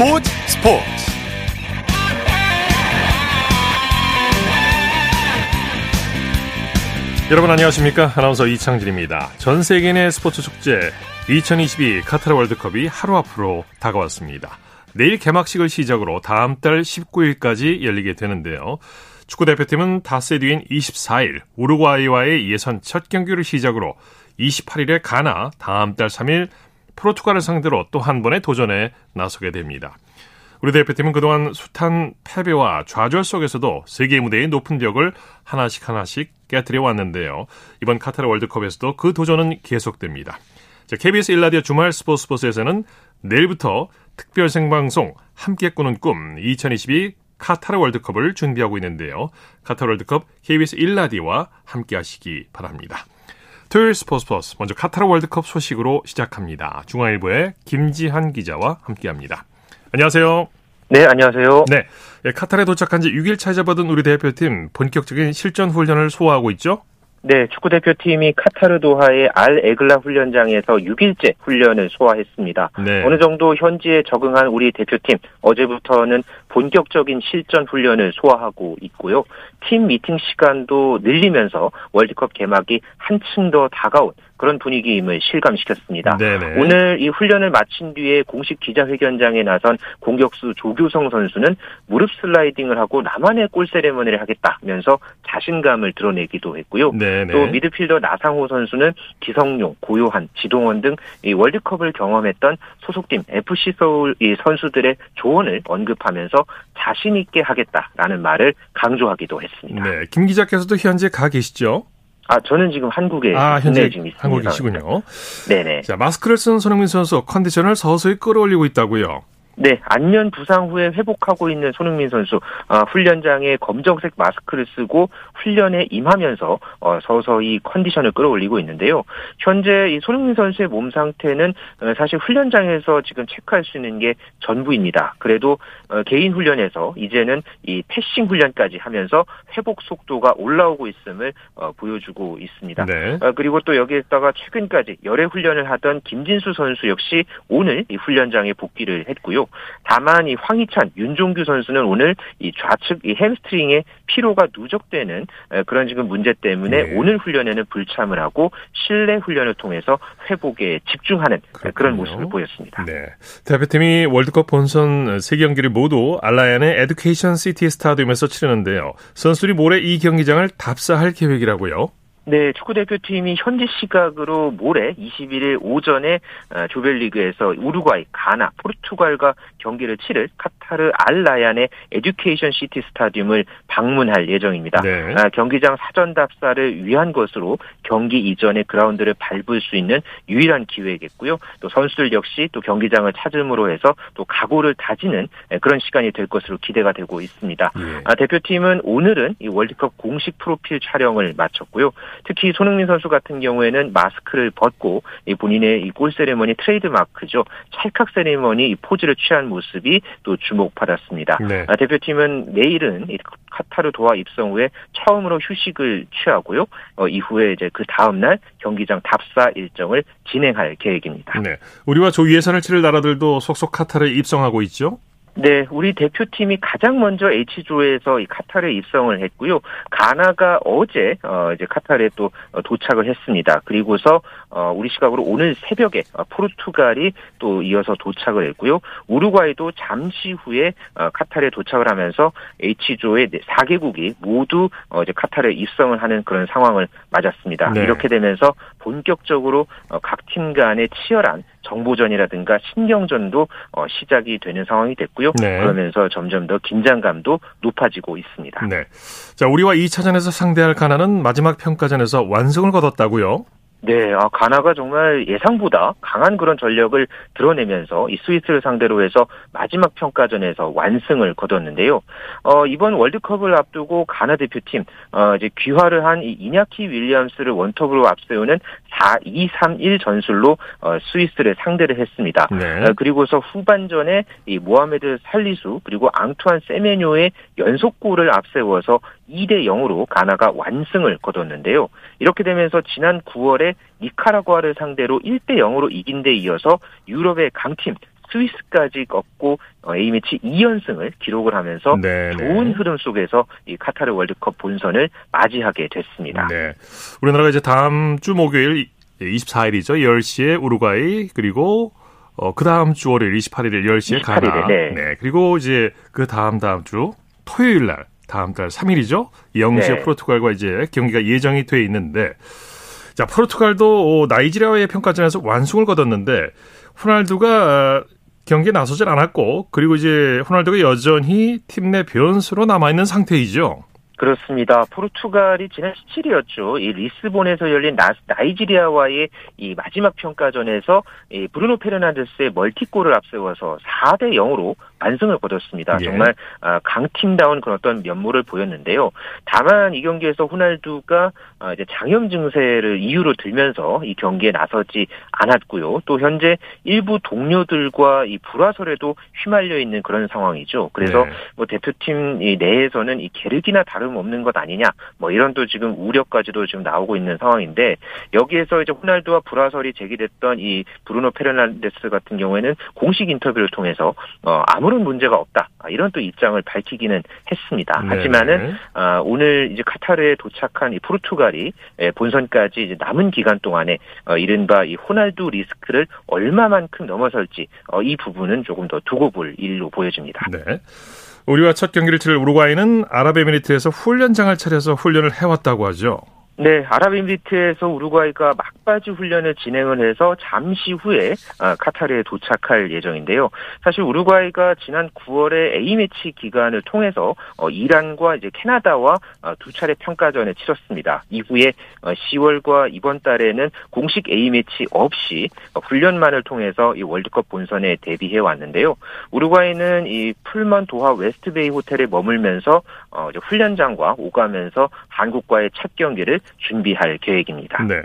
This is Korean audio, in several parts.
스포츠 스포츠. 여러분 안녕하십니까? 아나운서 이창진입니다. 전 세계인의 스포츠 축제 2022 카타르 월드컵이 하루 앞으로 다가왔습니다. 내일 개막식을 시작으로 다음 달 19일까지 열리게 되는데요. 축구 대표팀은 닷새 뒤인 24일 우루과이와의 예선 첫 경기를 시작으로 28일에 가나 다음 달 3일 포르투갈을 상대로 또 한 번의 도전에 나서게 됩니다. 우리 대표팀은 그동안 숱한 패배와 좌절 속에서도 세계 무대의 높은 벽을 하나씩 하나씩 깨뜨려 왔는데요. 이번 카타르 월드컵에서도 그 도전은 계속됩니다. 자, KBS 일라디오 주말 스포츠 스포츠에서는 내일부터 특별 생방송 함께 꾸는 꿈 2022 카타르 월드컵을 준비하고 있는데요. 카타르 월드컵 KBS 일라디와 함께 하시기 바랍니다. 토요일 스포츠 스포츠 먼저 카타르 월드컵 소식으로 시작합니다. 중앙일보의 김지한 기자와 함께합니다. 안녕하세요. 네, 안녕하세요. 네, 예, 카타르에 도착한 지 6일 차 잡아둔 우리 대표팀 본격적인 실전 훈련을 소화하고 있죠? 네, 축구 대표팀이 카타르 도하의 알 에글라 훈련장에서 6일째 훈련을 소화했습니다. 네. 어느 정도 현지에 적응한 우리 대표팀 어제부터는 본격적인 실전 훈련을 소화하고 있고요. 팀 미팅 시간도 늘리면서 월드컵 개막이 한층 더 다가온 그런 분위기임을 실감시켰습니다. 네네. 오늘 이 훈련을 마친 뒤에 공식 기자회견장에 나선 공격수 조규성 선수는 무릎 슬라이딩을 하고 나만의 골 세레머니를 하겠다면서 자신감을 드러내기도 했고요. 네네. 또 미드필더 나상호 선수는 기성용, 고요한, 지동원 등 이 월드컵을 경험했던 소속팀 FC 서울 이 선수들의 조언을 언급하면서 자신 있게 하겠다라는 말을 강조하기도 했습니다. 네, 김 기자께서도 현재 가 계시죠? 아, 저는 지금 한국에 아, 현재 지금 있습니다. 한국에 계시군요. 네네. 자, 마스크를 쓴 손흥민 선수 컨디션을 서서히 끌어올리고 있다고요. 네, 안면 부상 후에 회복하고 있는 손흥민 선수 어, 훈련장에 검정색 마스크를 쓰고 훈련에 임하면서 어, 서서히 컨디션을 끌어올리고 있는데요. 현재 이 손흥민 선수의 몸 상태는 어, 사실 훈련장에서 지금 체크할 수 있는 게 전부입니다. 그래도 어, 개인 훈련에서 이제는 이 패싱 훈련까지 하면서 회복 속도가 올라오고 있음을 어, 보여주고 있습니다. 네. 어, 그리고 또 여기에다가 최근까지 열애 훈련을 하던 김진수 선수 역시 오늘 이 훈련장에 복귀를 했고요. 다만 이 황희찬, 윤종규 선수는 오늘 이 좌측 이 햄스트링의 피로가 누적되는 그런 지금 문제 때문에 네. 오늘 훈련에는 불참을 하고 실내 훈련을 통해서 회복에 집중하는 그렇군요. 그런 모습을 보였습니다. 네. 대표팀이 월드컵 본선 세 경기를 모두 알라얀의 에듀케이션 시티 스타디움에서 치르는데요. 선수들이 모레 이 경기장을 답사할 계획이라고요. 네, 축구 대표팀이 현지 시각으로 모레 21일 오전에 어, 조별리그에서 우루과이, 가나, 포르투갈과 경기를 치를 카타르 알라얀의 에듀케이션 시티 스타디움을 방문할 예정입니다. 네. 아, 경기장 사전 답사를 위한 것으로 경기 이전에 그라운드를 밟을 수 있는 유일한 기회겠고요. 또 선수들 역시 또 경기장을 찾음으로 해서 또 각오를 다지는 그런 시간이 될 것으로 기대가 되고 있습니다. 네. 아, 대표팀은 오늘은 이 월드컵 공식 프로필 촬영을 마쳤고요. 특히 손흥민 선수 같은 경우에는 마스크를 벗고 이 본인의 이 골 세레머니 트레이드 마크죠. 찰칵 세레머니 포즈를 취한 모습이 또 주목받았습니다. 네. 아, 대표팀은 내일은 카타르 도하 입성 후에 처음으로 휴식을 취하고요. 어, 이후에 이제 그 다음 날 경기장 답사 일정을 진행할 계획입니다. 네. 우리와 조 예선을 치를 나라들도 속속 카타르에 입성하고 있죠. 네, 우리 대표팀이 가장 먼저 H조에서 이 카타르에 입성을 했고요. 가나가 어제 어 이제 카타르에 또 도착을 했습니다. 그리고서 어 우리 시각으로 오늘 새벽에 어, 포르투갈이 또 이어서 도착을 했고요. 우루과이도 잠시 후에 어 카타르에 도착을 하면서 H조의 4개국이 모두 어 이제 카타르에 입성을 하는 그런 상황을 맞았습니다. 네. 이렇게 되면서 본격적으로 각팀 간의 치열한 정보전이라든가 신경전도 어, 시작이 되는 상황이 됐고요. 네. 그러면서 점점 더 긴장감도 높아지고 있습니다. 네. 자, 우리와 2차전에서 상대할 가나는 마지막 평가전에서 완승을 거뒀다고요? 네, 아, 가나가 정말 예상보다 강한 그런 전력을 드러내면서 이 스위스를 상대로 해서 마지막 평가전에서 완승을 거뒀는데요. 어, 이번 월드컵을 앞두고 가나 대표팀, 어, 이제 귀화를 한 이 이냐키 윌리엄스를 원톱으로 앞세우는 4-2-3-1 전술로 어, 스위스를 상대를 했습니다. 네. 어, 그리고서 후반전에 이 모하메드 살리수 그리고 앙투안 세메뇨의 연속골을 앞세워서 2대 0으로 가나가 완승을 거뒀는데요. 이렇게 되면서 지난 9월에 니카라과를 상대로 1대 0으로 이긴 데 이어서 유럽의 강팀 스위스까지 꺾고 어, A매치 2연승을 기록을 하면서 네, 네, 좋은 흐름 속에서 이 카타르 월드컵 본선을 맞이하게 됐습니다. 네. 우리나라가 이제 다음 주 목요일 24일이죠. 10시에 우루과이 그리고 어, 그 다음 주 월요일 28일 10시에 28일에, 가나. 네. 네. 그리고 이제 그 다음 다음 주 토요일 날 다음 달 3일이죠. 0시에 네. 포르투갈과 이제 경기가 예정이 돼 있는데 자, 포르투갈도 나이지리아와의 평가전에서 완승을 거뒀는데 호날두가 경기에 나서질 않았고 그리고 이제 호날두가 여전히 팀 내 변수로 남아 있는 상태이죠. 그렇습니다. 포르투갈이 지난 17일이었죠. 이 리스본에서 열린 나, 나이지리아와의 이 마지막 평가전에서 이 브루노 페르난데스의 멀티골을 앞세워서 4대 0으로 완승을 거뒀습니다. 예. 정말 아, 강팀다운 그런 어떤 면모를 보였는데요. 다만 이 경기에서 호날두가 아, 이제 장염 증세를 이유로 들면서 이 경기에 나서지 않았고요. 또 현재 일부 동료들과 이 불화설에도 휘말려 있는 그런 상황이죠. 그래서 네. 뭐 대표팀 내에서는 이 게르기나 다른 다름없는 것 아니냐 뭐 이런 또 지금 우려까지도 지금 나오고 있는 상황인데 여기에서 이제 호날두와 불화설이 제기됐던 이 브루노 페르난데스 같은 경우에는 공식 인터뷰를 통해서 어 아무런 문제가 없다 아, 이런 또 입장을 밝히기는 했습니다. 네. 하지만은 아, 오늘 이제 카타르에 도착한 이 포르투갈이 예, 본선까지 이제 남은 기간 동안에 어, 이른바 이 호날두 리스크를 얼마만큼 넘어설지 어, 이 부분은 조금 더 두고 볼 일로 보여집니다. 네. 우리와 첫 경기를 치를 우루과이는 아랍에미리트에서 훈련장을 차려서 훈련을 해왔다고 하죠. 네, 아랍에미리트에서 우루과이가 막바지 훈련을 진행을 해서 잠시 후에 아, 카타르에 도착할 예정인데요. 사실 우루과이가 지난 9월에 A매치 기간을 통해서 어, 이란과 이제 캐나다와 어, 두 차례 평가전을 치렀습니다. 이후에 10월과 어, 이번 달에는 공식 A매치 없이 훈련만을 통해서 이 월드컵 본선에 대비해 왔는데요. 우루과이는 이 풀먼 도하 웨스트베이 호텔에 머물면서 훈련장과 오가면서 한국과의 첫 경기를 준비할 계획입니다. 네.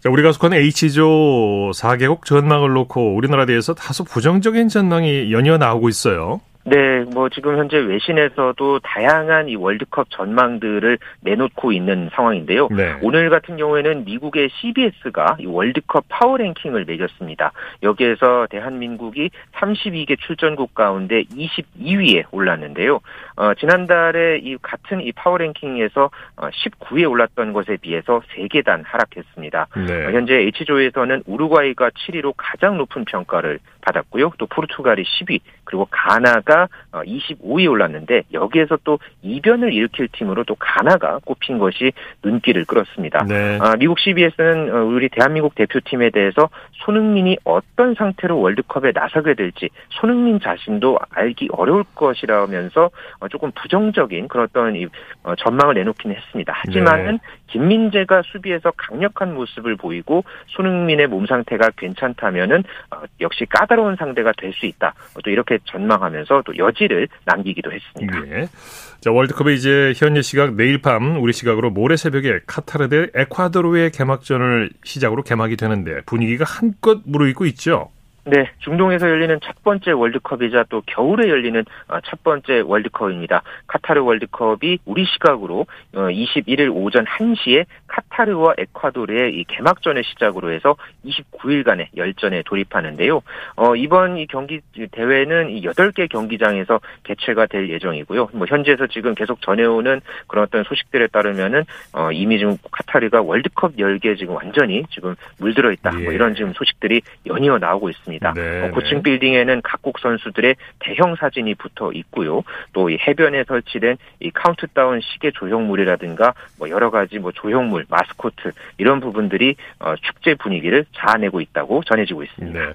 자, 우리가 속하는 H조 4개국 전망을 놓고 우리나라에 대해서 다소 부정적인 전망이 연이어 나오고 있어요. 네, 뭐 지금 현재 외신에서도 다양한 이 월드컵 전망들을 내놓고 있는 상황인데요. 네. 오늘 같은 경우에는 미국의 CBS가 이 월드컵 파워 랭킹을 매겼습니다. 여기에서 대한민국이 32개 출전국 가운데 22위에 올랐는데요. 어, 지난달에 이 같은 이 파워 랭킹에서 19위에 어, 올랐던 것에 비해서 3계단 하락했습니다. 네. 어, 현재 H조에서는 우루과이가 7위로 가장 높은 평가를 받았고요. 또 포르투갈이 10위, 그리고 가나가 25위에 어, 올랐는데 여기에서 또 이변을 일으킬 팀으로 또 가나가 꼽힌 것이 눈길을 끌었습니다. 네. 아, 미국 CBS는 어, 우리 대한민국 대표팀에 대해서 손흥민이 어떤 상태로 월드컵에 나서게 될지 손흥민 자신도 알기 어려울 것이라면서 어, 조금 부정적인 그런 어떤 전망을 내놓기는 했습니다. 하지만은 네. 김민재가 수비에서 강력한 모습을 보이고 손흥민의 몸 상태가 괜찮다면은 역시 까다로운 상대가 될 수 있다. 또 이렇게 전망하면서 또 여지를 남기기도 했습니다. 네. 자, 월드컵의 이제 현재 시각 내일 밤 우리 시각으로 모레 새벽에 카타르 대 에콰도르의 개막전을 시작으로 개막이 되는데 분위기가 한껏 무르익고 있죠. 네, 중동에서 열리는 첫 번째 월드컵이자 또 겨울에 열리는 어, 첫 번째 월드컵입니다. 카타르 월드컵이 우리 시각으로 21일 어, 오전 1시에 카타르와 에콰도르의 이 개막전을 시작으로 해서 29일간의 열전에 돌입하는데요. 어, 이번 이 경기 대회는 이 8개 경기장에서 개최가 될 예정이고요. 뭐 현지에서 지금 계속 전해오는 그런 어떤 소식들에 따르면은 어, 이미 지금 카타르가 월드컵 열기에 지금 완전히 지금 물들어 있다. 뭐 예. 뭐 이런 지금 소식들이 연이어 나오고 있습니다. 네, 어, 고층 네. 빌딩에는 각국 선수들의 대형 사진이 붙어 있고요. 또 이 해변에 설치된 이 카운트다운 시계 조형물이라든가 뭐 여러 가지 뭐 조형물, 마스코트 이런 부분들이 어, 축제 분위기를 자아내고 있다고 전해지고 있습니다. 네.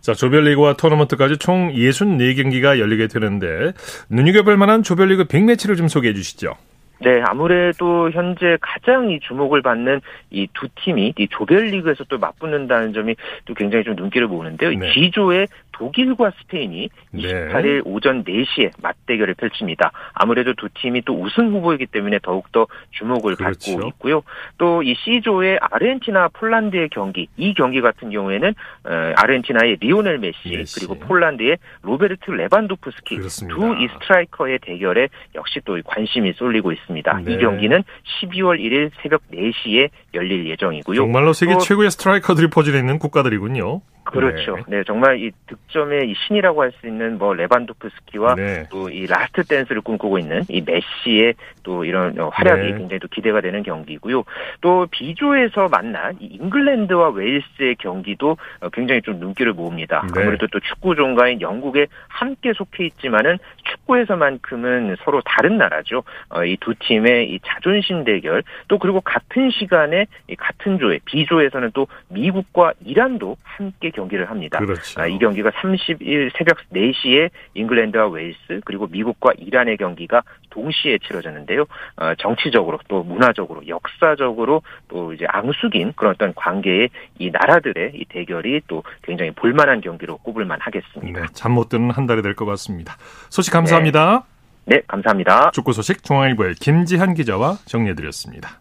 자, 조별리그와 토너먼트까지 총 64경기가 열리게 되는데 눈여겨볼 만한 조별리그 빅매치를 좀 소개해 주시죠. 네, 아무래도 현재 가장 이 주목을 받는 이 두 팀이 이 조별리그에서 또 맞붙는다는 점이 또 굉장히 좀 눈길을 모으는데요. 네. G조의 독일과 스페인이 28일 네. 오전 4시에 맞대결을 펼칩니다. 아무래도 두 팀이 또 우승 후보이기 때문에 더욱더 주목을 그렇죠. 받고 있고요. 또 이 C조의 아르헨티나 폴란드의 경기, 이 경기 같은 경우에는 어, 아르헨티나의 리오넬 메시, 메시. 그리고 폴란드의 로베르트 레반도프스키 두 이 스트라이커의 대결에 역시 또 관심이 쏠리고 있습니다. 네. 이 경기는 12월 1일 새벽 4시에 열릴 예정이고요. 정말로 세계 최고의 스트라이커들이 퍼져 있는 국가들이군요. 그렇죠. 네, 네 정말 이 득점의 이 신이라고 할 수 있는 뭐 레반도프스키와 네. 또 이 라스트 댄스를 꿈꾸고 있는 이 메시의 또 이런 활약이 네. 굉장히 또 기대가 되는 경기고요. 또 B조에서 만난 이 잉글랜드와 웨일스의 경기도 어, 굉장히 좀 눈길을 모읍니다. 네. 아무래도 또 축구 종가인 영국에 함께 속해 있지만은 축구에서만큼은 서로 다른 나라죠. 어, 이 두 팀의 이 자존심 대결 또 그리고 같은 시간에 이 같은 조에 B조에서는 또 미국과 이란도 함께 경기를 합니다. 그렇죠. 아, 이 경기가 30일 새벽 4시에 잉글랜드와 웨일스 그리고 미국과 이란의 경기가 동시에 치러졌는데요. 어, 정치적으로 또 문화적으로 역사적으로 또 이제 앙숙인 그런 어떤 관계의 이 나라들의 이 대결이 또 굉장히 볼만한 경기로 꼽을만 하겠습니다. 네, 잠 못 드는 한 달이 될 것 같습니다. 소식 감사합니다. 네, 감사합니다. 축구 소식 중앙일보의 김지한 기자와 정리해드렸습니다.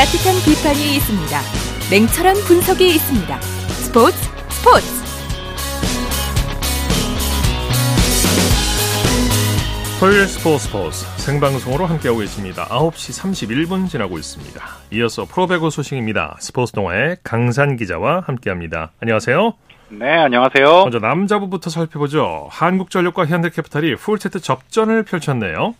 따뜻한 비판이 있습니다. 냉철한 분석이 있습니다. 스포츠 스포츠 토요일 스포츠 스포츠 생방송으로 함께하고 있습니다. 9시 31분 지나고 있습니다. 이어서 프로배구 소식입니다. 스포츠 동아의 강산 기자와 함께합니다. 안녕하세요. 네, 안녕하세요. 먼저 남자부부터 살펴보죠. 한국전력과 현대캐피탈이 풀세트 접전을 펼쳤네요.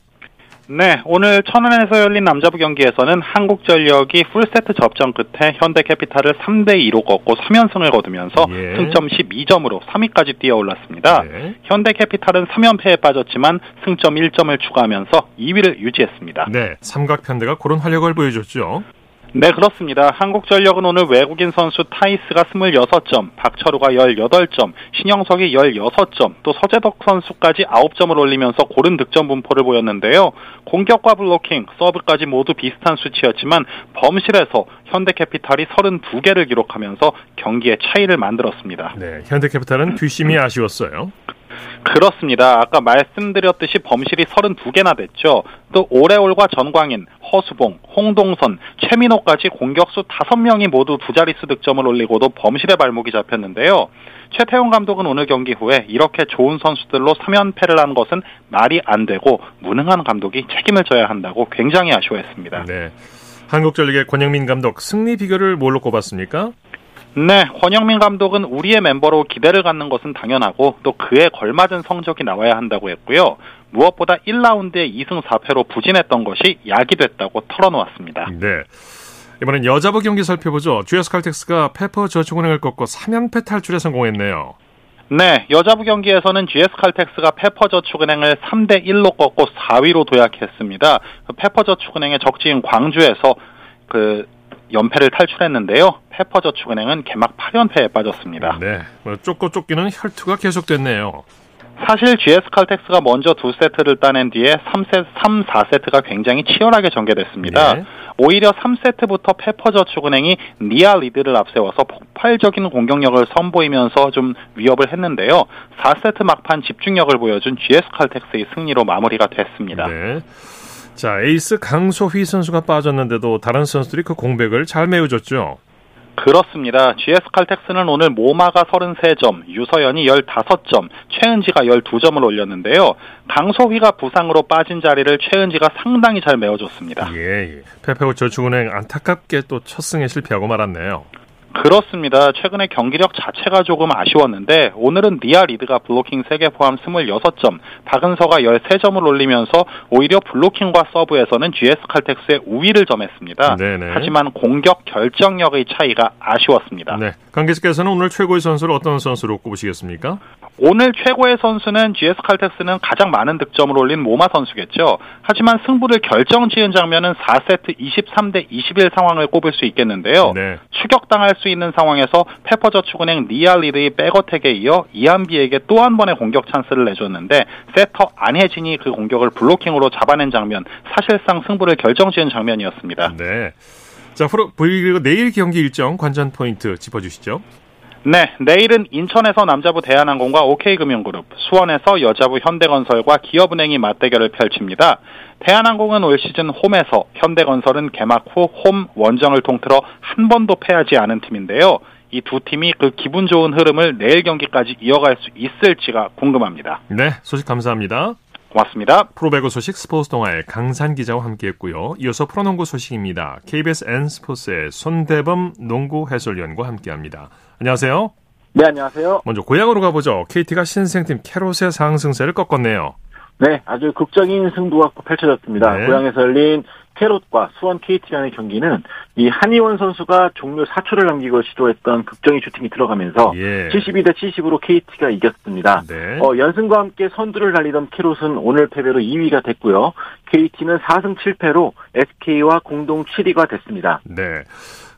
네, 오늘 천안에서 열린 남자부 경기에서는 한국전력이 풀세트 접전 끝에 현대캐피탈을 3대 2로 꺾고 3연승을 거두면서 예. 승점 12점으로 3위까지 뛰어올랐습니다. 네. 현대캐피탈은 3연패에 빠졌지만 승점 1점을 추가하면서 2위를 유지했습니다. 네, 삼각편대가 그런 활약을 보여줬죠. 네, 그렇습니다. 한국전력은 오늘 외국인 선수 타이스가 26점, 박철우가 18점, 신영석이 16점, 또 서재덕 선수까지 9점을 올리면서 고른 득점 분포를 보였는데요. 공격과 블로킹, 서브까지 모두 비슷한 수치였지만 범실에서 현대캐피탈이 32개를 기록하면서 경기의 차이를 만들었습니다. 네, 현대캐피탈은 뒷심이 아쉬웠어요. 그렇습니다. 아까 말씀드렸듯이 범실이 32개나 됐죠. 또 오레올과 전광인, 허수봉, 홍동선, 최민호까지 공격수 5명이 모두 두 자릿수 득점을 올리고도 범실의 발목이 잡혔는데요. 최태용 감독은 오늘 경기 후에 이렇게 좋은 선수들로 3연패를 한 것은 말이 안 되고 무능한 감독이 책임을 져야 한다고 굉장히 아쉬워했습니다. 네. 한국전력의 권영민 감독 승리 비결을 뭘로 꼽았습니까? 네, 권영민 감독은 우리의 멤버로 기대를 갖는 것은 당연하고 또 그에 걸맞은 성적이 나와야 한다고 했고요. 무엇보다 1라운드에 2승 4패로 부진했던 것이 약이 됐다고 털어놓았습니다. 네. 이번엔 여자부 경기 살펴보죠. GS 칼텍스가 페퍼 저축은행을 꺾고 3연패 탈출에 성공했네요. 네, 여자부 경기에서는 GS칼텍스가 페퍼저축은행을 3대 1로 꺾고 4위로 도약했습니다. 페퍼저축은행의 적지인 광주에서 그 연패를 탈출했는데요. 페퍼저축은행은 개막 8연패에 빠졌습니다. 네. 뭐 쫓고 쫓기는 혈투가 계속됐네요. 사실 GS칼텍스가 먼저 두 세트를 따낸 뒤에 3세, 3, 4세트가 굉장히 치열하게 전개됐습니다. 네. 오히려 3세트부터 페퍼저축은행이 니아 리드를 앞세워서 폭발적인 공격력을 선보이면서 좀 위협을 했는데요. 4세트 막판 집중력을 보여준 GS칼텍스의 승리로 마무리가 됐습니다. 네. 자, 에이스 강소휘 선수가 빠졌는데도 다른 선수들이 그 공백을 잘 메워줬죠. 그렇습니다. GS칼텍스는 오늘 모마가 33점, 유서연이 15점, 최은지가 12점을 올렸는데요. 강소휘가 부상으로 빠진 자리를 최은지가 상당히 잘 메워줬습니다. 예, 예. 페페오 저축은행 안타깝게 또 첫 승에 실패하고 말았네요. 그렇습니다. 최근에 경기력 자체가 조금 아쉬웠는데 오늘은 니아 리드가 블로킹 3개 포함 26점, 박은서가 13점을 올리면서 오히려 블로킹과 서브에서는 GS 칼텍스의 우위를 점했습니다. 네네. 하지만 공격 결정력의 차이가 아쉬웠습니다. 네. 관계자께서는 오늘 최고의 선수를 어떤 선수로 꼽으시겠습니까? 오늘 최고의 선수는 GS 칼텍스는 가장 많은 득점을 올린 모마 선수겠죠. 하지만 승부를 결정 지은 장면은 4세트 23대 21 상황을 꼽을 수 있겠는데요. 네. 추격당할 수 있는 상황에서 페퍼저축은행 니아 리드의 백어택에 이어 이한비에게 또 한 번의 공격 찬스를 내줬는데 세터 안혜진이 그 공격을 블로킹으로 잡아낸 장면 사실상 승부를 결정지은 장면이었습니다. 네. 자, 프로 V리그 내일 경기 일정 관전 포인트 짚어주시죠. 네, 내일은 인천에서 남자부 대한항공과 OK금융그룹, 수원에서 여자부 현대건설과 기업은행이 맞대결을 펼칩니다. 대한항공은 올 시즌 홈에서, 현대건설은 개막 후 홈 원정을 통틀어 한 번도 패하지 않은 팀인데요. 이 두 팀이 그 기분 좋은 흐름을 내일 경기까지 이어갈 수 있을지가 궁금합니다. 네, 소식 감사합니다. 고맙습니다. 프로배구 소식 스포츠 동아의 강산 기자와 함께했고요. 이어서 프로농구 소식입니다. KBS N스포츠의 손대범 농구 해설위원과 함께합니다. 안녕하세요. 네, 안녕하세요. 먼저 고향으로 가보죠. KT가 신생팀 캐롯의 상승세를 꺾었네요. 네, 아주 극적인 승부가 펼쳐졌습니다. 네. 고향에서 열린 캐롯과 수원 KT 간의 경기는 이 한희원 선수가 종료 4초를 남기고 시도했던 극적인 슈팅이 들어가면서 예. 72대 70으로 KT가 이겼습니다. 네. 어, 연승과 함께 선두를 달리던 캐롯은 오늘 패배로 2위가 됐고요. KT는 4승 7패로 SK와 공동 7위가 됐습니다. 네.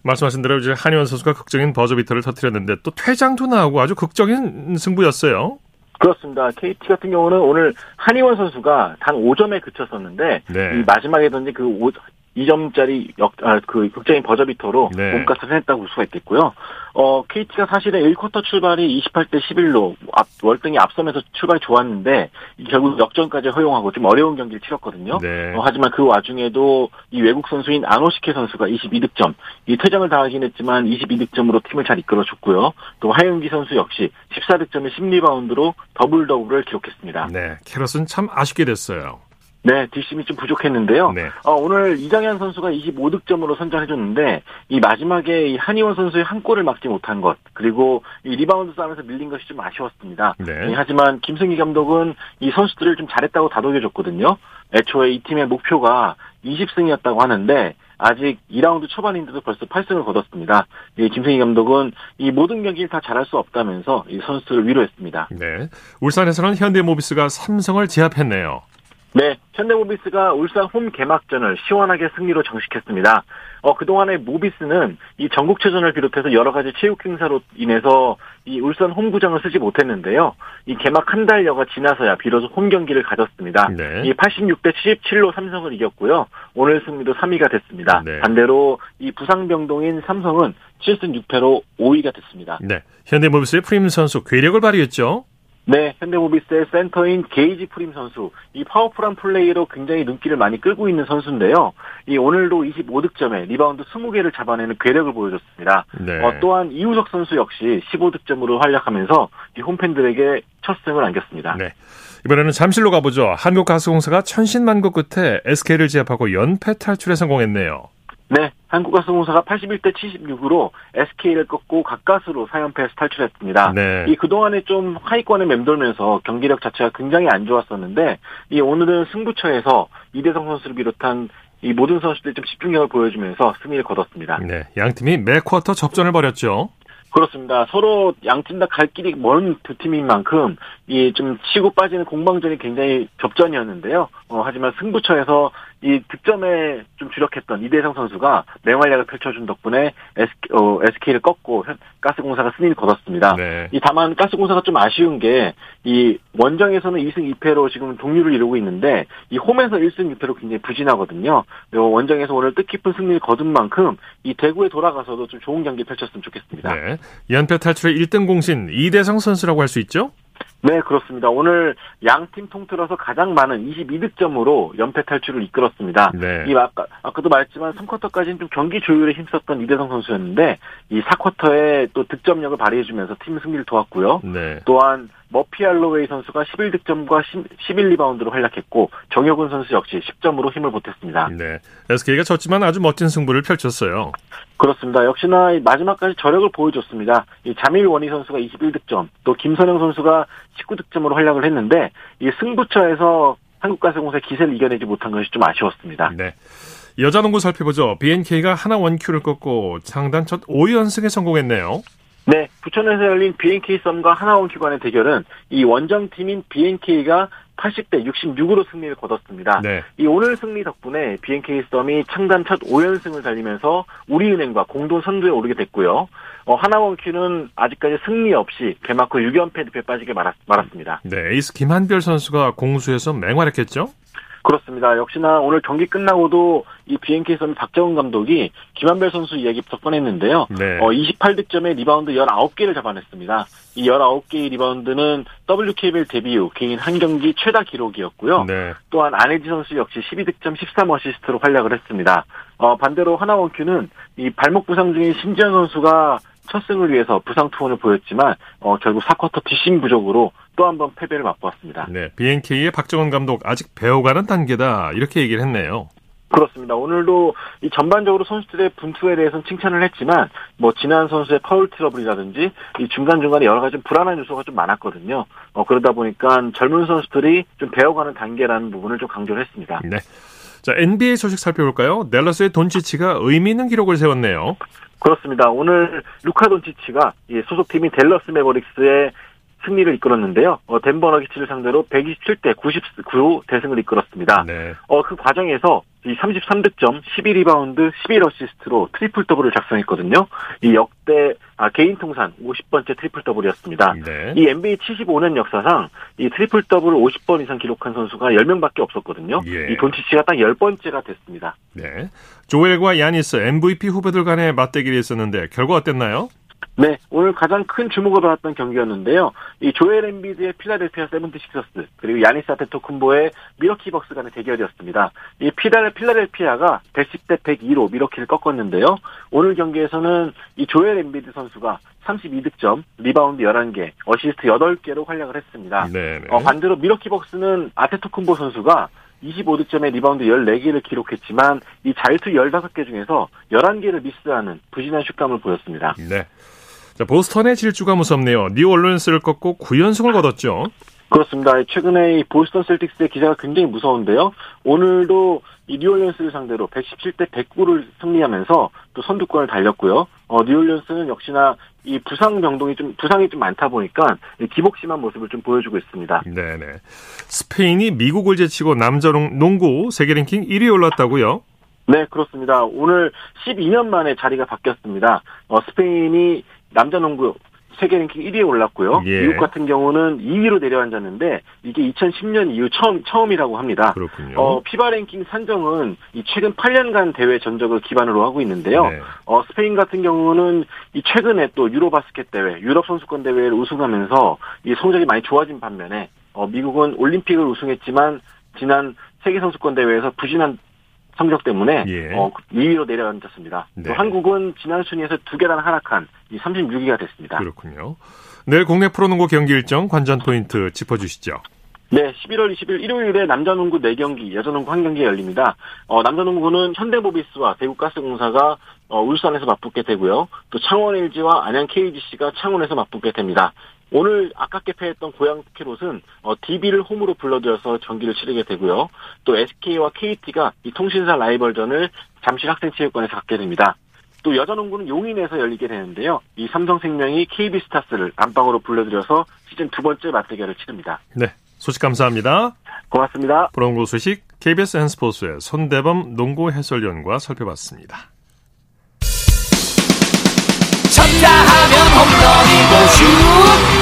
말씀하신 대로 이제 한희원 선수가 극적인 버저비터를 터뜨렸는데 또 퇴장도 나오고 아주 극적인 승부였어요. 그렇습니다. KT 같은 경우는 오늘 한희원 선수가 단 5점에 그쳤었는데 네. 이 마지막에 던진 그 5, 2점짜리 역, 아, 그 극적인 버저비터로 네. 몸값을 했다고 볼 수가 있겠고요. 어, KT가 사실은 1쿼터 출발이 28대 11로 앞, 월등히 앞서면서 출발이 좋았는데 이 결국 역전까지 허용하고 좀 어려운 경기를 치렀거든요. 네. 어, 하지만 그 와중에도 이 외국 선수인 아노시케 선수가 22득점, 이 퇴장을 당하긴 했지만 22득점으로 팀을 잘 이끌어줬고요. 또 하윤기 선수 역시 14득점에 10리바운드로 더블 더블을 기록했습니다. 네. 캐럿은 참 아쉽게 됐어요. 네, 뒷심이 좀 부족했는데요. 네. 어, 오늘 이정현 선수가 25득점으로 선전해줬는데 이 마지막에 이 한희원 선수의 한 골을 막지 못한 것 그리고 이 리바운드 싸움에서 밀린 것이 좀 아쉬웠습니다. 네. 예, 하지만 김승기 감독은 이 선수들을 좀 잘했다고 다독여줬거든요. 애초에 이 팀의 목표가 20승이었다고 하는데 아직 2라운드 초반인데도 벌써 8승을 거뒀습니다. 이 김승희 감독은 이 모든 경기를 다 잘할 수 없다면서 이 선수들을 위로했습니다. 네. 울산에서는 현대모비스가 삼성을 제압했네요. 네, 현대모비스가 울산 홈 개막전을 시원하게 승리로 정식했습니다. 어, 그동안의 모비스는 이 전국체전을 비롯해서 여러 가지 체육 행사로 인해서 이 울산 홈구장을 쓰지 못했는데요. 이 개막 한 달여가 지나서야 비로소 홈 경기를 가졌습니다. 네. 이 86대 77로 삼성을 이겼고요. 오늘 승리로 3위가 됐습니다. 네. 반대로 이 부상병동인 삼성은 7승 6패로 5위가 됐습니다. 네. 현대모비스의 프림 선수 괴력을 발휘했죠. 네, 현대모비스의 센터인 게이지 프림 선수, 이 파워풀한 플레이로 굉장히 눈길을 많이 끌고 있는 선수인데요. 이 오늘도 25득점에 리바운드 20개를 잡아내는 괴력을 보여줬습니다. 네. 어, 또한 이우석 선수 역시 15득점으로 활약하면서 이 홈팬들에게 첫 승을 안겼습니다. 네. 이번에는 잠실로 가보죠. 한국가스공사가 천신만고 끝에 SK를 제압하고 연패 탈출에 성공했네요. 네, 한국가스공사가 81대 76으로 SK를 꺾고 가까스로 4연패에서 탈출했습니다. 네. 이 그동안에 좀 하위권에 맴돌면서 경기력 자체가 굉장히 안 좋았었는데 이 오늘은 승부처에서 이대성 선수를 비롯한 이 모든 선수들이 좀 집중력을 보여주면서 승리를 거뒀습니다. 네. 양 팀이 매 쿼터 접전을 벌였죠. 그렇습니다. 서로 양 팀 다 갈 길이 먼 두 팀인 만큼 이 좀 치고 빠지는 공방전이 굉장히 접전이었는데요. 어, 하지만 승부처에서 이 득점에 좀 주력했던 이대성 선수가 맹활약을 펼쳐준 덕분에 SK, 어, SK를 꺾고 현- 가스공사가 승리를 거뒀습니다. 네. 이 다만 가스공사가 좀 아쉬운 게 이 원정에서는 2승 2패로 지금 동률을 이루고 있는데 이 홈에서 1승 6패로 굉장히 부진하거든요. 그리고 원정에서 오늘 뜻깊은 승리를 거둔 만큼 이 대구에 돌아가서도 좀 좋은 경기 펼쳤으면 좋겠습니다. 네. 연패 탈출의 1등 공신 이대성 선수라고 할 수 있죠? 네, 그렇습니다. 오늘 양팀 통틀어서 가장 많은 22득점으로 연패 탈출을 이끌었습니다. 네. 이 아까 아까도 말했지만 3쿼터까지는 좀 경기 조율에 힘썼던 이대성 선수였는데 이 4쿼터에 또 득점력을 발휘해주면서 팀 승리를 도왔고요. 네. 또한 머피 알로웨이 선수가 11득점과 11리바운드로 활약했고 정혁은 선수 역시 10점으로 힘을 보탰습니다. 네. SK가 졌지만 아주 멋진 승부를 펼쳤어요. 그렇습니다. 역시나 이 마지막까지 저력을 보여줬습니다. 이 자밀 원희 선수가 21득점, 또 김선영 선수가 19득점으로 활약을 했는데 이 승부처에서 한국가스공사의 기세를 이겨내지 못한 것이 좀 아쉬웠습니다. 네. 여자 농구 살펴보죠. BNK가 하나 원큐를 꺾고 창단 첫 5연승에 성공했네요. 네, 부천에서 열린 BNK 썸과 하나원 기관의 대결은 이 원정팀인 BNK가 80대 66으로 승리를 거뒀습니다. 네. 이 오늘 승리 덕분에 BNK 썸이 창단 첫 5연승을 달리면서 우리은행과 공동 선두에 오르게 됐고요. 어, 하나원큐는 아직까지 승리 없이 개막 후 6연패 늪에 빠지게 말았, 말았습니다. 네. 에이스 김한별 선수가 공수에서 맹활약했죠. 그렇습니다. 역시나 오늘 경기 끝나고도 이 BNK 썸 박정은 감독이 김한별 선수 이야기부터 꺼냈는데요. 네. 어, 28득점에 리바운드 19개를 잡아냈습니다. 이 19개의 리바운드는 WKBL 데뷔 후 개인 한 경기 최다 기록이었고요. 네. 또한 안혜지 선수 역시 12득점 13어시스트로 활약을 했습니다. 어, 반대로 하나원큐는 이 발목 부상 중인 신지현 선수가 첫 승을 위해서 부상 투혼을 보였지만 어, 결국 4쿼터 뒷심 부족으로 또 한 번 패배를 맛보았습니다. 네, BNK의 박정은 감독 아직 배워가는 단계다 이렇게 얘기를 했네요. 그렇습니다. 오늘도 이 전반적으로 선수들의 분투에 대해서는 칭찬을 했지만 뭐 진안 선수의 파울 트러블이라든지 이 중간 중간에 여러 가지 좀 불안한 요소가 좀 많았거든요. 어, 그러다 보니까 젊은 선수들이 좀 배워가는 단계라는 부분을 좀 강조를 했습니다. 네. 자, NBA 소식 살펴볼까요? 댈러스의 돈치치가 의미 있는 기록을 세웠네요. 그렇습니다. 오늘 루카 돈치치가 소속팀인 댈러스 매버릭스의 승리를 이끌었는데요. 어, 덴버 너기츠를 상대로 127대 99 대승을 이끌었습니다. 네. 어, 그 과정에서 이 33득점, 12리바운드, 11어시스트로 트리플 더블을 작성했거든요. 이 역대 아, 개인 통산 50번째 트리플 더블이었습니다. 네. 이 NBA 75년 역사상 이 트리플 더블을 50번 이상 기록한 선수가 10명밖에 없었거든요. 예. 이 돈치치가 딱 10번째가 됐습니다. 네. 조엘과 야니스 MVP 후보들 간의 맞대결이 있었는데 결과 어땠나요? 네, 오늘 가장 큰 주목을 받았던 경기였는데요. 이 조엘 엠비드의 필라델피아 세븐티식서스 그리고 야니스 아데토쿤보의 밀워키 벅스 간의 대결이었습니다. 이 피달 필라델피아가 110대 102로 밀워키를 꺾었는데요. 오늘 경기에서는 이 조엘 엠비드 선수가 32득점, 리바운드 11개, 어시스트 8개로 활약을 했습니다. 네. 네. 어, 반대로 밀워키 벅스는 아데토쿤보 선수가 25득점에 리바운드 14개를 기록했지만 이 자유투 15개 중에서 11개를 미스하는 부진한 슛감을 보였습니다. 네. 자, 보스턴의 질주가 무섭네요. 뉴올리언스를 꺾고 9연승을 거뒀죠. 그렇습니다. 최근에 이 보스턴 셀틱스의 기세가 굉장히 무서운데요. 오늘도 이 뉴올리언스를 상대로 117대 109를 승리하면서 또 선두권을 달렸고요. 어, 뉴올리언스는 역시나 이 부상 병동이 좀 부상이 좀 많다 보니까 기복심한 모습을 좀 보여주고 있습니다. 네네. 스페인이 미국을 제치고 남자 농구 세계 랭킹 1위에 올랐다고요? 네, 그렇습니다. 오늘 12년 만에 자리가 바뀌었습니다. 어, 스페인이 남자 농구 세계 랭킹 1위에 올랐고요. 예. 미국 같은 경우는 2위로 내려앉았는데 이게 2010년 이후 처음 처음이라고 합니다. 그렇군요. 어, FIBA 랭킹 산정은 이 최근 8년간 대회 전적을 기반으로 하고 있는데요. 네. 어, 스페인 같은 경우는 이 최근에 또 유로 바스켓 대회, 유럽 선수권 대회를 우승하면서 이 성적이 많이 좋아진 반면에 어, 미국은 올림픽을 우승했지만 지난 세계 선수권 대회에서 부진한 성적 때문에 예. 어, 2위로 내려앉았습니다. 네. 또 한국은 지난 순위에서 두 계단 하락한 이 36위가 됐습니다. 그렇군요. 내일 국내 프로농구 경기 일정 관전 포인트 짚어주시죠. 네, 11월 20일 일요일에 남자농구 4경기, 여자농구 1경기 열립니다. 어, 남자농구는 현대모비스와 대구가스공사가 어, 울산에서 맞붙게 되고요. 또 창원 LG와 안양 KGC가 창원에서 맞붙게 됩니다. 오늘 아깝게 패했던 고양 캐롯은 어, DB를 홈으로 불러들여서 경기를 치르게 되고요. 또 SK와 KT가 이 통신사 라이벌전을 잠실 학생체육관에서 갖게 됩니다. 또 여자농구는 용인에서 열리게 되는데요. 이 삼성생명이 KB스타스를 안방으로 불러들여서 시즌 두 번째 맞대결을 치릅니다. 네. 소식 감사합니다. 고맙습니다. 프로농구 소식 KBS N스포츠의 손대범 농구 해설위원과 살펴봤습니다. 쳤다 하면 홈런이고 슛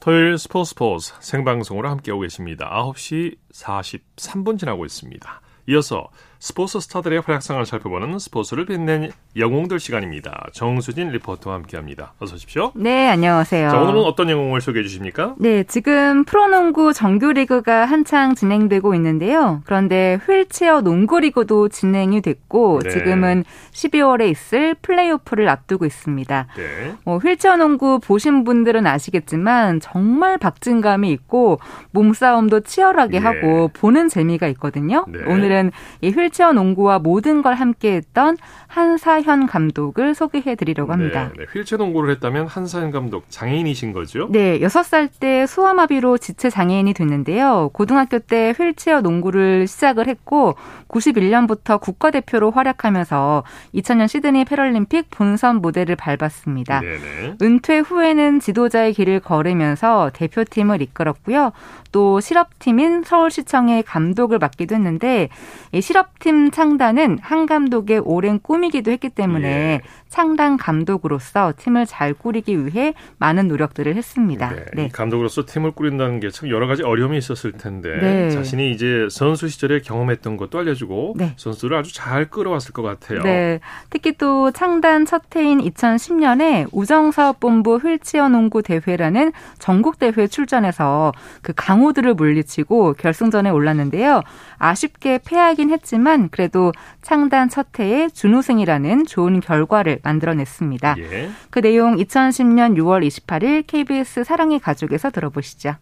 토요일 스포츠 스포츠 생방송으로 함께하고 계십니다. 9시 43분 지나고 있습니다. 이어서 스포츠 스타들의 활약상을 살펴보는 스포츠를 빛낸 영웅들 시간입니다. 정수진 리포터와 함께합니다. 어서 오십시오. 네, 안녕하세요. 자, 오늘은 어떤 영웅을 소개해 주십니까? 네, 지금 프로농구 정규리그가 한창 진행되고 있는데요. 그런데 휠체어 농구리그도 진행이 됐고 네. 지금은 12월에 있을 플레이오프를 앞두고 있습니다. 네. 어, 휠체어 농구 보신 분들은 아시겠지만 정말 박진감이 있고 몸싸움도 치열하게 예. 하고 보는 재미가 있거든요. 네. 오늘은 이 휠체어 농구와 모든 걸 함께했던 한사현 감독을 소개해 드리려고 합니다. 네, 네. 휠체어 농구를 했다면 한사현 감독 장애인이신 거죠? 네, 6살 때 수화마비로 지체 장애인이 됐는데요. 고등학교 때 휠체어 농구를 시작을 했고 91년부터 국가대표로 활약하면서 2000년 시드니 패럴림픽 본선 무대를 밟았습니다. 네네. 은퇴 후에는 지도자의 길을 걸으면서 대표팀을 이끌었고요. 또 실업팀인 서울시청의 감독을 맡기도 했는데 이 실업 팀 창단은 한 감독의 오랜 꿈이기도 했기 때문에 예. 창단 감독으로서 팀을 잘 꾸리기 위해 많은 노력들을 했습니다. 네, 네. 이 감독으로서 팀을 꾸린다는 게 참 여러 가지 어려움이 있었을 텐데 네. 자신이 이제 선수 시절에 경험했던 것도 알려주고 네. 선수를 아주 잘 끌어왔을 것 같아요. 네. 특히 또 창단 첫 해인 2010년에 우정사업본부 휠체어 농구 대회라는 전국 대회에 출전해서 그 강호들을 물리치고 결승전에 올랐는데요. 아쉽게 패하긴 했지만 그래도 창단 첫 해에 준우승이라는 좋은 결과를 만들어냈습니다. 예. 그 내용 2010년 6월 28일 KBS 사랑의 가족에서 들어보시죠.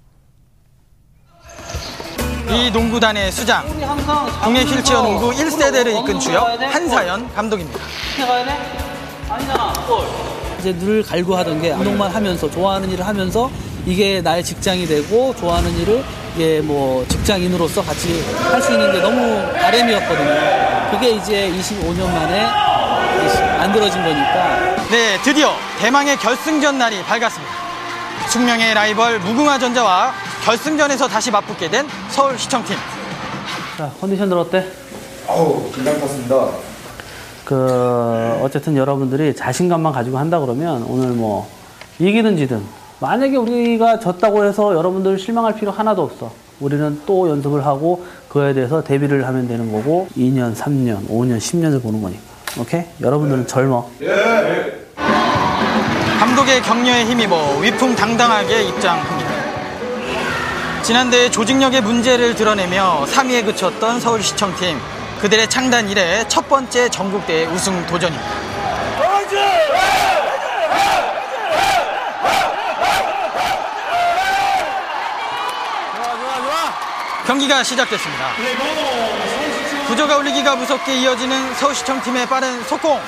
이 농구단의 수장, 국내 휠체어 농구 1세대를 이끈 주역 한사연 감독입니다. 이제 늘 갈구하던 게 운동만 하면서 좋아하는 일을 하면서 이게 나의 직장이 되고 좋아하는 일을 이게 뭐 직장인으로서 같이 할 수 있는 게 너무 바램이었거든요. 그게 이제 25년 만에 만들어진 거니까 네, 드디어 대망의 결승전 날이 밝았습니다. 숙명의 라이벌 무궁화전자와 결승전에서 다시 맞붙게 된 서울시청팀. 자 컨디션들 어때? 어우, 긴장 탔습니다. 그 어쨌든 여러분들이 자신감만 가지고 한다 그러면 오늘 뭐 이기든 지든 만약에 우리가 졌다고 해서 여러분들 실망할 필요 하나도 없어. 우리는 또 연습을 하고 그에 대해서 대비를 하면 되는 거고 2년, 3년, 5년, 10년을 보는 거니까. 오케이? 여러분들은 젊어. 감독의 격려에 힘입어 위풍당당하게 입장합니다. 지난대 조직력의 문제를 드러내며 3위에 그쳤던 서울시청팀. 그들의 창단 이래 첫 번째 전국대회 우승 도전입니다. 경기가 시작됐습니다. 부저가 울리기가 무섭게 이어지는 서울시청팀의 빠른 속공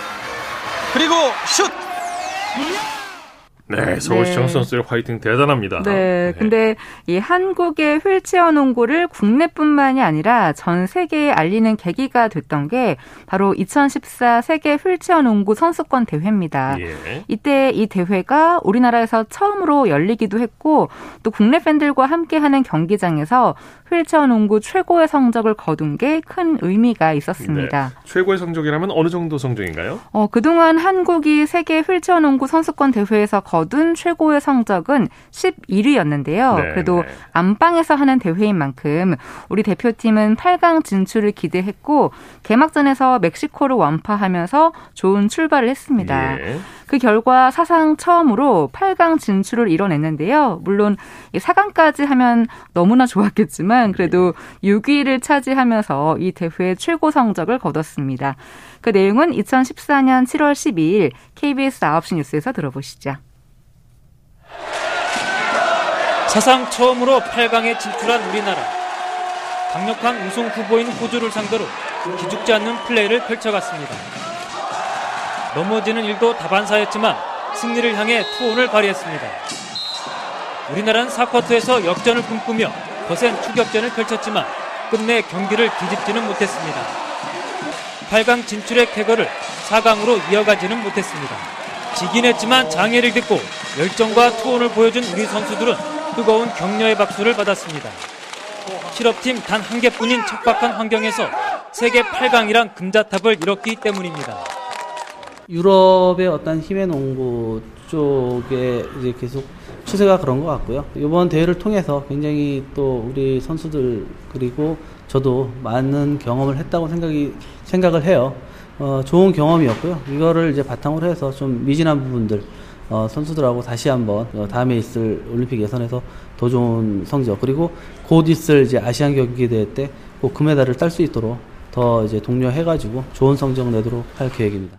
그리고 슛 네, 서울시청 네. 선수의 화이팅 대단합니다. 네, 근데 이 한국의 휠체어 농구를 국내뿐만이 아니라 전 세계에 알리는 계기가 됐던 게 바로 2014 세계 휠체어 농구 선수권 대회입니다. 예. 이때 이 대회가 우리나라에서 처음으로 열리기도 했고 또 국내 팬들과 함께하는 경기장에서 휠체어 농구 최고의 성적을 거둔 게 큰 의미가 있었습니다. 네. 최고의 성적이라면 어느 정도 성적인가요? 어, 그동안 한국이 세계 휠체어 농구 선수권 대회에서 거둔 최고의 성적은 11위였는데요. 네, 그래도 네. 안방에서 하는 대회인 만큼 우리 대표팀은 8강 진출을 기대했고 개막전에서 멕시코를 완파하면서 좋은 출발을 했습니다. 예. 그 결과 사상 처음으로 8강 진출을 이뤄냈는데요. 물론 4강까지 하면 너무나 좋았겠지만 그래도 6위를 차지하면서 이 대회 최고 성적을 거뒀습니다. 그 내용은 2014년 7월 12일 KBS 9시 뉴스에서 들어보시죠. 사상 처음으로 8강에 진출한 우리나라. 강력한 우승 후보인 호주를 상대로 기죽지 않는 플레이를 펼쳐갔습니다. 넘어지는 일도 다반사였지만 승리를 향해 투혼을 발휘했습니다. 우리나라는 4쿼터에서 역전을 꿈꾸며 거센 추격전을 펼쳤지만 끝내 경기를 뒤집지는 못했습니다. 8강 진출의 쾌거를 4강으로 이어가지는 못했습니다. 지긴 했지만 장애를 딛고 열정과 투혼을 보여준 우리 선수들은 뜨거운 격려의 박수를 받았습니다. 실업팀 단 한 개뿐인 척박한 환경에서 세계 8강이란 금자탑을 이뤘기 때문입니다. 유럽의 어떤 힘의 농구 쪽에 이제 계속 추세가 그런 것 같고요. 이번 대회를 통해서 굉장히 또 우리 선수들 그리고 저도 많은 경험을 했다고 생각이 생각을 해요. 어, 좋은 경험이었고요. 이거를 이제 바탕으로 해서 좀 미진한 부분들 어, 선수들하고 다시 한번 어, 다음에 있을 올림픽 예선에서 더 좋은 성적 그리고 곧 있을 이제 아시안 경기 대회 때 꼭 금메달을 딸 수 있도록 더 이제 독려해가지고 좋은 성적 내도록 할 계획입니다.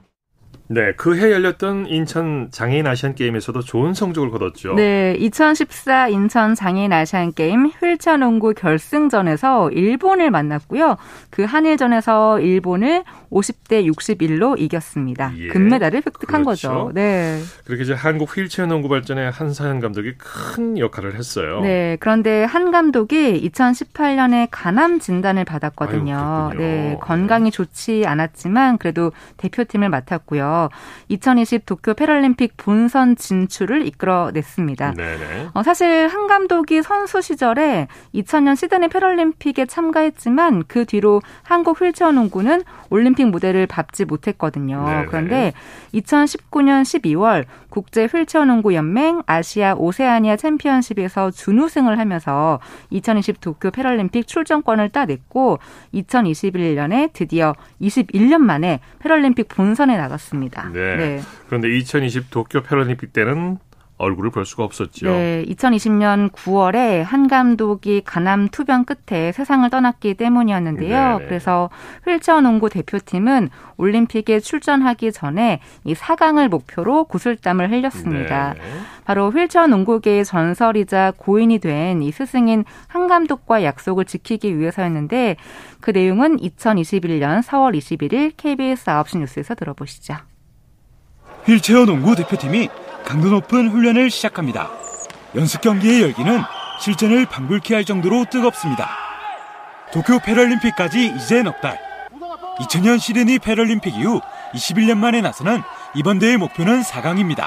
네, 그해 열렸던 인천 장애인 아시안 게임에서도 좋은 성적을 거뒀죠. 네, 2014 인천 장애인 아시안 게임 휠체어 농구 결승전에서 일본을 만났고요. 그 한일전에서 일본을 50대 61로 이겼습니다. 예, 금메달을 획득한 그렇죠. 거죠. 네. 그렇게 이제 한국 휠체어 농구 발전에 한사현 감독이 큰 역할을 했어요. 네, 그런데 한 감독이 2018년에 간암 진단을 받았거든요. 아유. 네, 건강이 좋지 않았지만 그래도 대표팀을 맡았고요. 하면서 2020 도쿄 패럴림픽 본선 진출을 이끌어냈습니다. 어, 사실 한 감독이 선수 시절에 2000년 시드니 패럴림픽에 참가했지만 그 뒤로 한국 휠체어 농구는 올림픽 무대를 밟지 못했거든요. 네네. 그런데 2019년 12월 국제 휠체어 농구 연맹 아시아 오세아니아 챔피언십에서 준우승을 하면서 2020 도쿄 패럴림픽 출전권을 따냈고 2021년에 드디어 21년 만에 패럴림픽 본선에 나갔습니다. 네. 그런데 2020 도쿄 패럴림픽 때는 얼굴을 볼 수가 없었죠. 네, 2020년 9월에 한 감독이 간암 투병 끝에 세상을 떠났기 때문이었는데요. 네네. 그래서 휠체어 농구 대표팀은 올림픽에 출전하기 전에 이 4강을 목표로 구슬땀을 흘렸습니다. 네. 바로 휠체어 농구계의 전설이자 고인이 된 이 스승인 한 감독과 약속을 지키기 위해서였는데 그 내용은 2021년 4월 21일 KBS 9시 뉴스에서 들어보시죠. 휠체어 농구 대표팀이 강도 높은 훈련을 시작합니다. 연습 경기의 열기는 실전을 방불케 할 정도로 뜨겁습니다. 도쿄 패럴림픽까지 이제 넉 달. 2000년 시드니 패럴림픽 이후 21년 만에 나서는 이번 대회 목표는 4강입니다.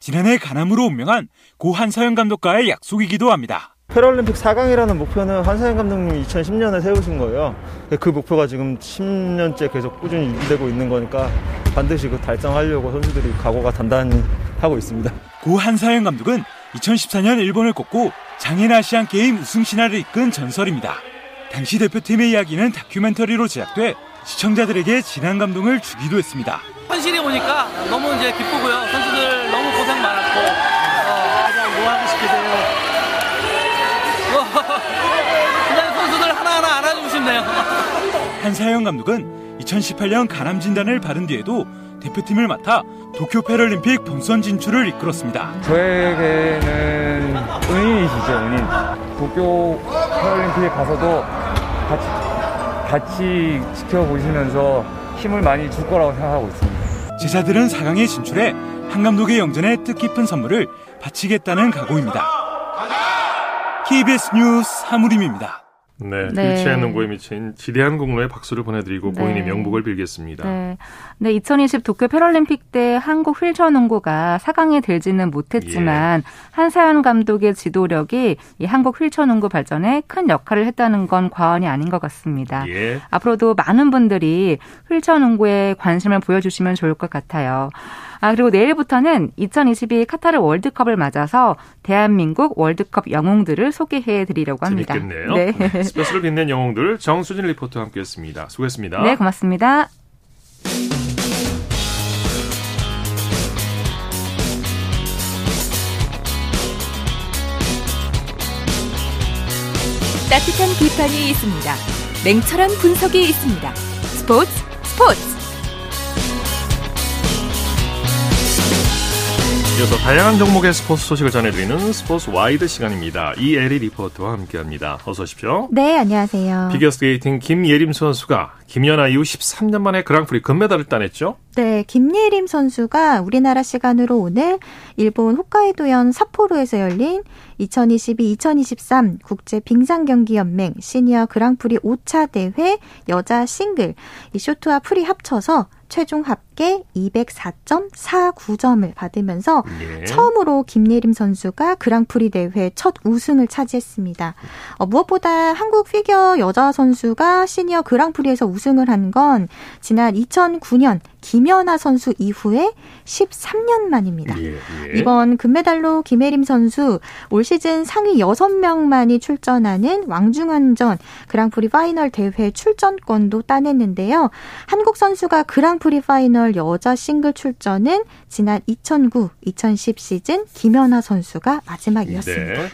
지난해 가남으로 운명한 고 한서영 감독과의 약속이기도 합니다. 패럴림픽 4강이라는 목표는 한사영 감독님이 2010년에 세우신 거예요. 그 목표가 지금 10년째 계속 꾸준히 유지되고 있는 거니까 반드시 그 달성하려고 선수들이 각오가 단단히 하고 있습니다. 고 한사영 감독은 2014년 일본을 꺾고 장인 아시안 게임 우승 신화를 이끈 전설입니다. 당시 대표팀의 이야기는 다큐멘터리로 제작돼 시청자들에게 진한 감동을 주기도 했습니다. 현실이 오니까 너무 이제 기쁘고요. 선수들 너무 고생 많았고 어, 가장 뭐 하고 싶으세요? 싶네요. 한사영 감독은 2018년 가남 진단을 받은 뒤에도 대표팀을 맡아 도쿄 패럴림픽 본선 진출을 이끌었습니다. 저에게는 은인이시죠, 은인. 도쿄 패럴림픽에 가서도 같이, 같이 지켜보시면서 힘을 많이 줄 거라고 생각하고 있습니다. 제자들은 4강에 진출해 한 감독의 영전에 뜻깊은 선물을 바치겠다는 각오입니다. KBS 뉴스 하무림입니다. 네, 네. 휠체어 농구에 미친 지대한 공로에 박수를 보내드리고 네. 고인의 명복을 빌겠습니다. 네. 네, 2020 도쿄 패럴림픽 때 한국 휠체어 농구가 4강에 들지는 못했지만 한사연 감독의 지도력이 이 한국 휠체어 농구 발전에 큰 역할을 했다는 건 과언이 아닌 것 같습니다. 예. 앞으로도 많은 분들이 휠체어 농구에 관심을 보여주시면 좋을 것 같아요. 아, 그리고 내일부터는 2022 카타르 월드컵을 맞아서 대한민국 월드컵 영웅들을 소개해 드리려고 합니다. 재밌겠네요. 네. 스페셜을 빛낸 영웅들 정수진 리포터와 함께 했습니다. 수고했습니다. 네, 고맙습니다. 따뜻한 비판이 있습니다. 냉철한 분석이 있습니다. 스포츠 스포츠 이어서 다양한 종목의 스포츠 소식을 전해드리는 스포츠 와이드 시간입니다. 이에리 리포터와 함께합니다. 어서 오십시오. 네, 안녕하세요. 피겨스케이팅 김예림 선수가 김연아 이후 13년 만에 그랑프리 금메달을 따냈죠. 네, 김예림 선수가 우리나라 시간으로 오늘 일본 홋카이도현 삿포로에서 열린 2022-2023 국제 빙상 경기 연맹 시니어 그랑프리 5차 대회 여자 싱글 이 쇼트와 프리 합쳐서 최종 합계 204.49점을 받으면서 예. 처음으로 김예림 선수가 그랑프리 대회 첫 우승을 차지했습니다. 어, 무엇보다 한국 피겨 여자 선수가 시니어 그랑프리에서 우승을 한 건 지난 2009년 김연아 선수 이후에 13년 만입니다. 예, 이번 금메달로 김예림 선수 올 시즌 상위 6명만이 출전하는 왕중왕전 그랑프리 파이널 대회 출전권도 따냈는데요. 한국 선수가 그랑 프리 파이널 여자 싱글 출전은 지난 2009-2010 시즌 김연아 선수가 마지막이었습니다. 네.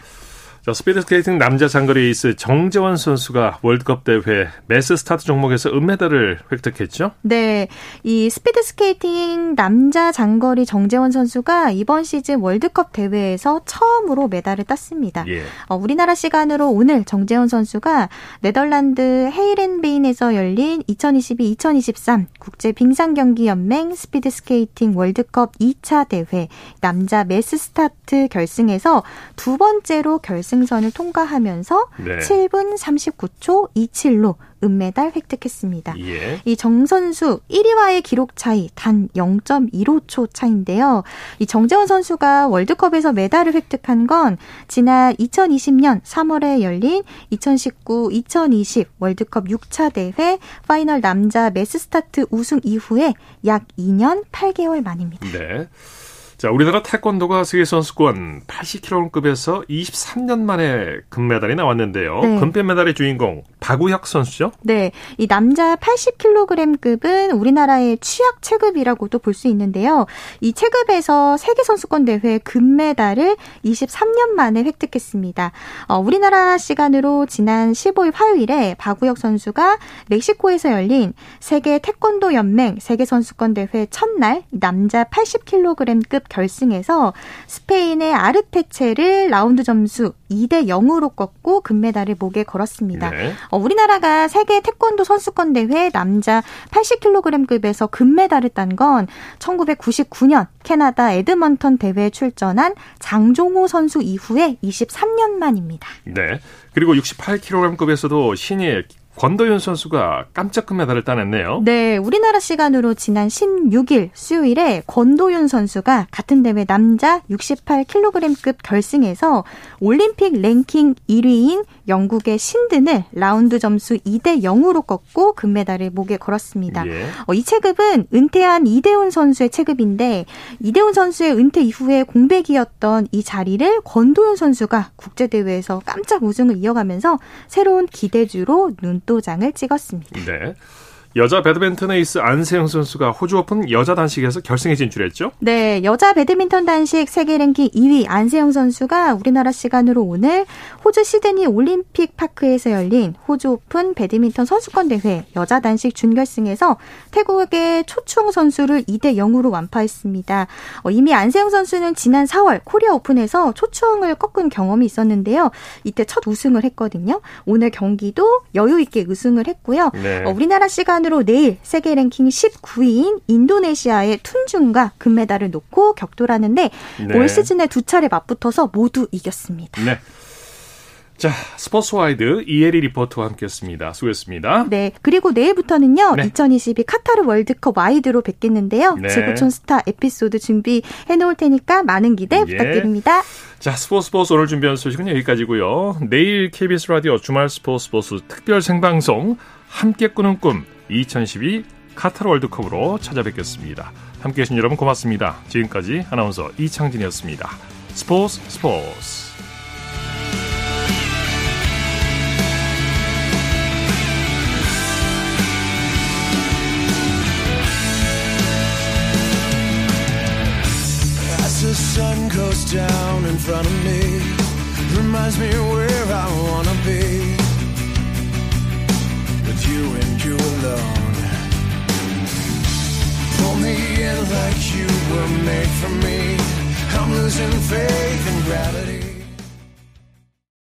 자, 스피드 스케이팅 남자 장거리 에이스 정재원 선수가 월드컵 대회 매스 스타트 종목에서 은메달을 획득했죠. 네, 이 스피드 스케이팅 남자 장거리 정재원 선수가 이번 시즌 월드컵 대회에서 처음으로 메달을 땄습니다. 예. 어, 우리나라 시간으로 오늘 정재원 선수가 네덜란드 헤이렌베인에서 열린 2022-2023 국제 빙상 경기 연맹 스피드 스케이팅 월드컵 2차 대회 남자 매스 스타트 결승에서 두 번째로 결승 결승선을 통과하면서 네. 7분 39초 27로 은메달 획득했습니다. 예. 이 정 선수 1위와의 기록 차이 단 0.15초 차인데요. 이 정재원 선수가 월드컵에서 메달을 획득한 건 지난 2020년 3월에 열린 2019, 2020 월드컵 6차 대회 파이널 남자 매스스타트 우승 이후에 약 2년 8개월 만입니다. 네. 자, 우리나라 태권도가 세계선수권 80kg급에서 23년 만에 금메달이 나왔는데요. 네. 금빛 메달의 주인공 박우혁 선수죠? 네, 이 남자 80kg급은 우리나라의 취약 체급이라고도 볼 수 있는데요. 이 체급에서 세계 선수권 대회 금메달을 23년 만에 획득했습니다. 어, 우리나라 시간으로 지난 15일 화요일에 박우혁 선수가 멕시코에서 열린 세계 태권도 연맹 세계 선수권 대회 첫날 남자 80kg급 결승에서 스페인의 아르테체를 라운드 점수 2대 0으로 꺾고 금메달을 목에 걸었습니다. 네. 어, 우리나라가 세계 태권도 선수권 대회 남자 80kg급에서 금메달을 딴 건 1999년 캐나다 에드먼턴 대회에 출전한 장종호 선수 이후에 23년 만입니다. 네. 그리고 68kg급에서도 신예 권도윤 선수가 깜짝 금메달을 따냈네요. 네, 우리나라 시간으로 지난 16일 수요일에 권도윤 선수가 같은 대회 남자 68kg급 결승에서 올림픽 랭킹 1위인 영국의 신든을 라운드 점수 2대 0으로 꺾고 금메달을 목에 걸었습니다. 예. 어, 이 체급은 은퇴한 이대훈 선수의 체급인데 이대훈 선수의 은퇴 이후에 공백이었던 이 자리를 권도윤 선수가 국제대회에서 깜짝 우승을 이어가면서 새로운 기대주로 눈 도장을 찍었습니다. 네. 여자 배드민턴 에이스 안세영 선수가 호주 오픈 여자 단식에서 결승에 진출했죠? 네, 여자 배드민턴 단식 세계 랭킹 2위 안세영 선수가 우리나라 시간으로 오늘 호주 시드니 올림픽 파크에서 열린 호주 오픈 배드민턴 선수권 대회 여자 단식 준결승에서 태국의 초추웡 선수를 2대 0으로 완파했습니다. 어, 이미 안세영 선수는 지난 4월 코리아 오픈에서 초추웡을 꺾은 경험이 있었는데요. 이때 첫 우승을 했거든요. 오늘 경기도 여유 있게 우승을 했고요. 네. 어, 우리나라 시간 으로 내일 세계 랭킹 19위인 인도네시아의 툰중과 금메달을 놓고 격돌하는데 네. 올 시즌에 두 차례 맞붙어서 모두 이겼습니다. 네. 자, 스포츠와이드 이혜리 리포터와 함께했습니다. 수고했습니다. 네, 그리고 내일부터는요, 네. 2022 카타르 월드컵 와이드로 뵙겠는데요. 네. 지구촌 스타 에피소드 준비해 놓을 테니까 많은 기대 예. 부탁드립니다. 자, 스포츠 스포츠 오늘 준비한 소식은 여기까지고요. 내일 KBS 라디오 주말 스포츠 스포츠 특별 생방송 함께 꾸는 꿈 2012 카타르 월드컵으로 찾아뵙겠습니다. 함께 해주신 여러분 고맙습니다. 지금까지 아나운서 이창진이었습니다. 스포츠 스포츠 sun goes down in front of me, reminds me where alone. Pull me in like you were made for me. I'm losing faith in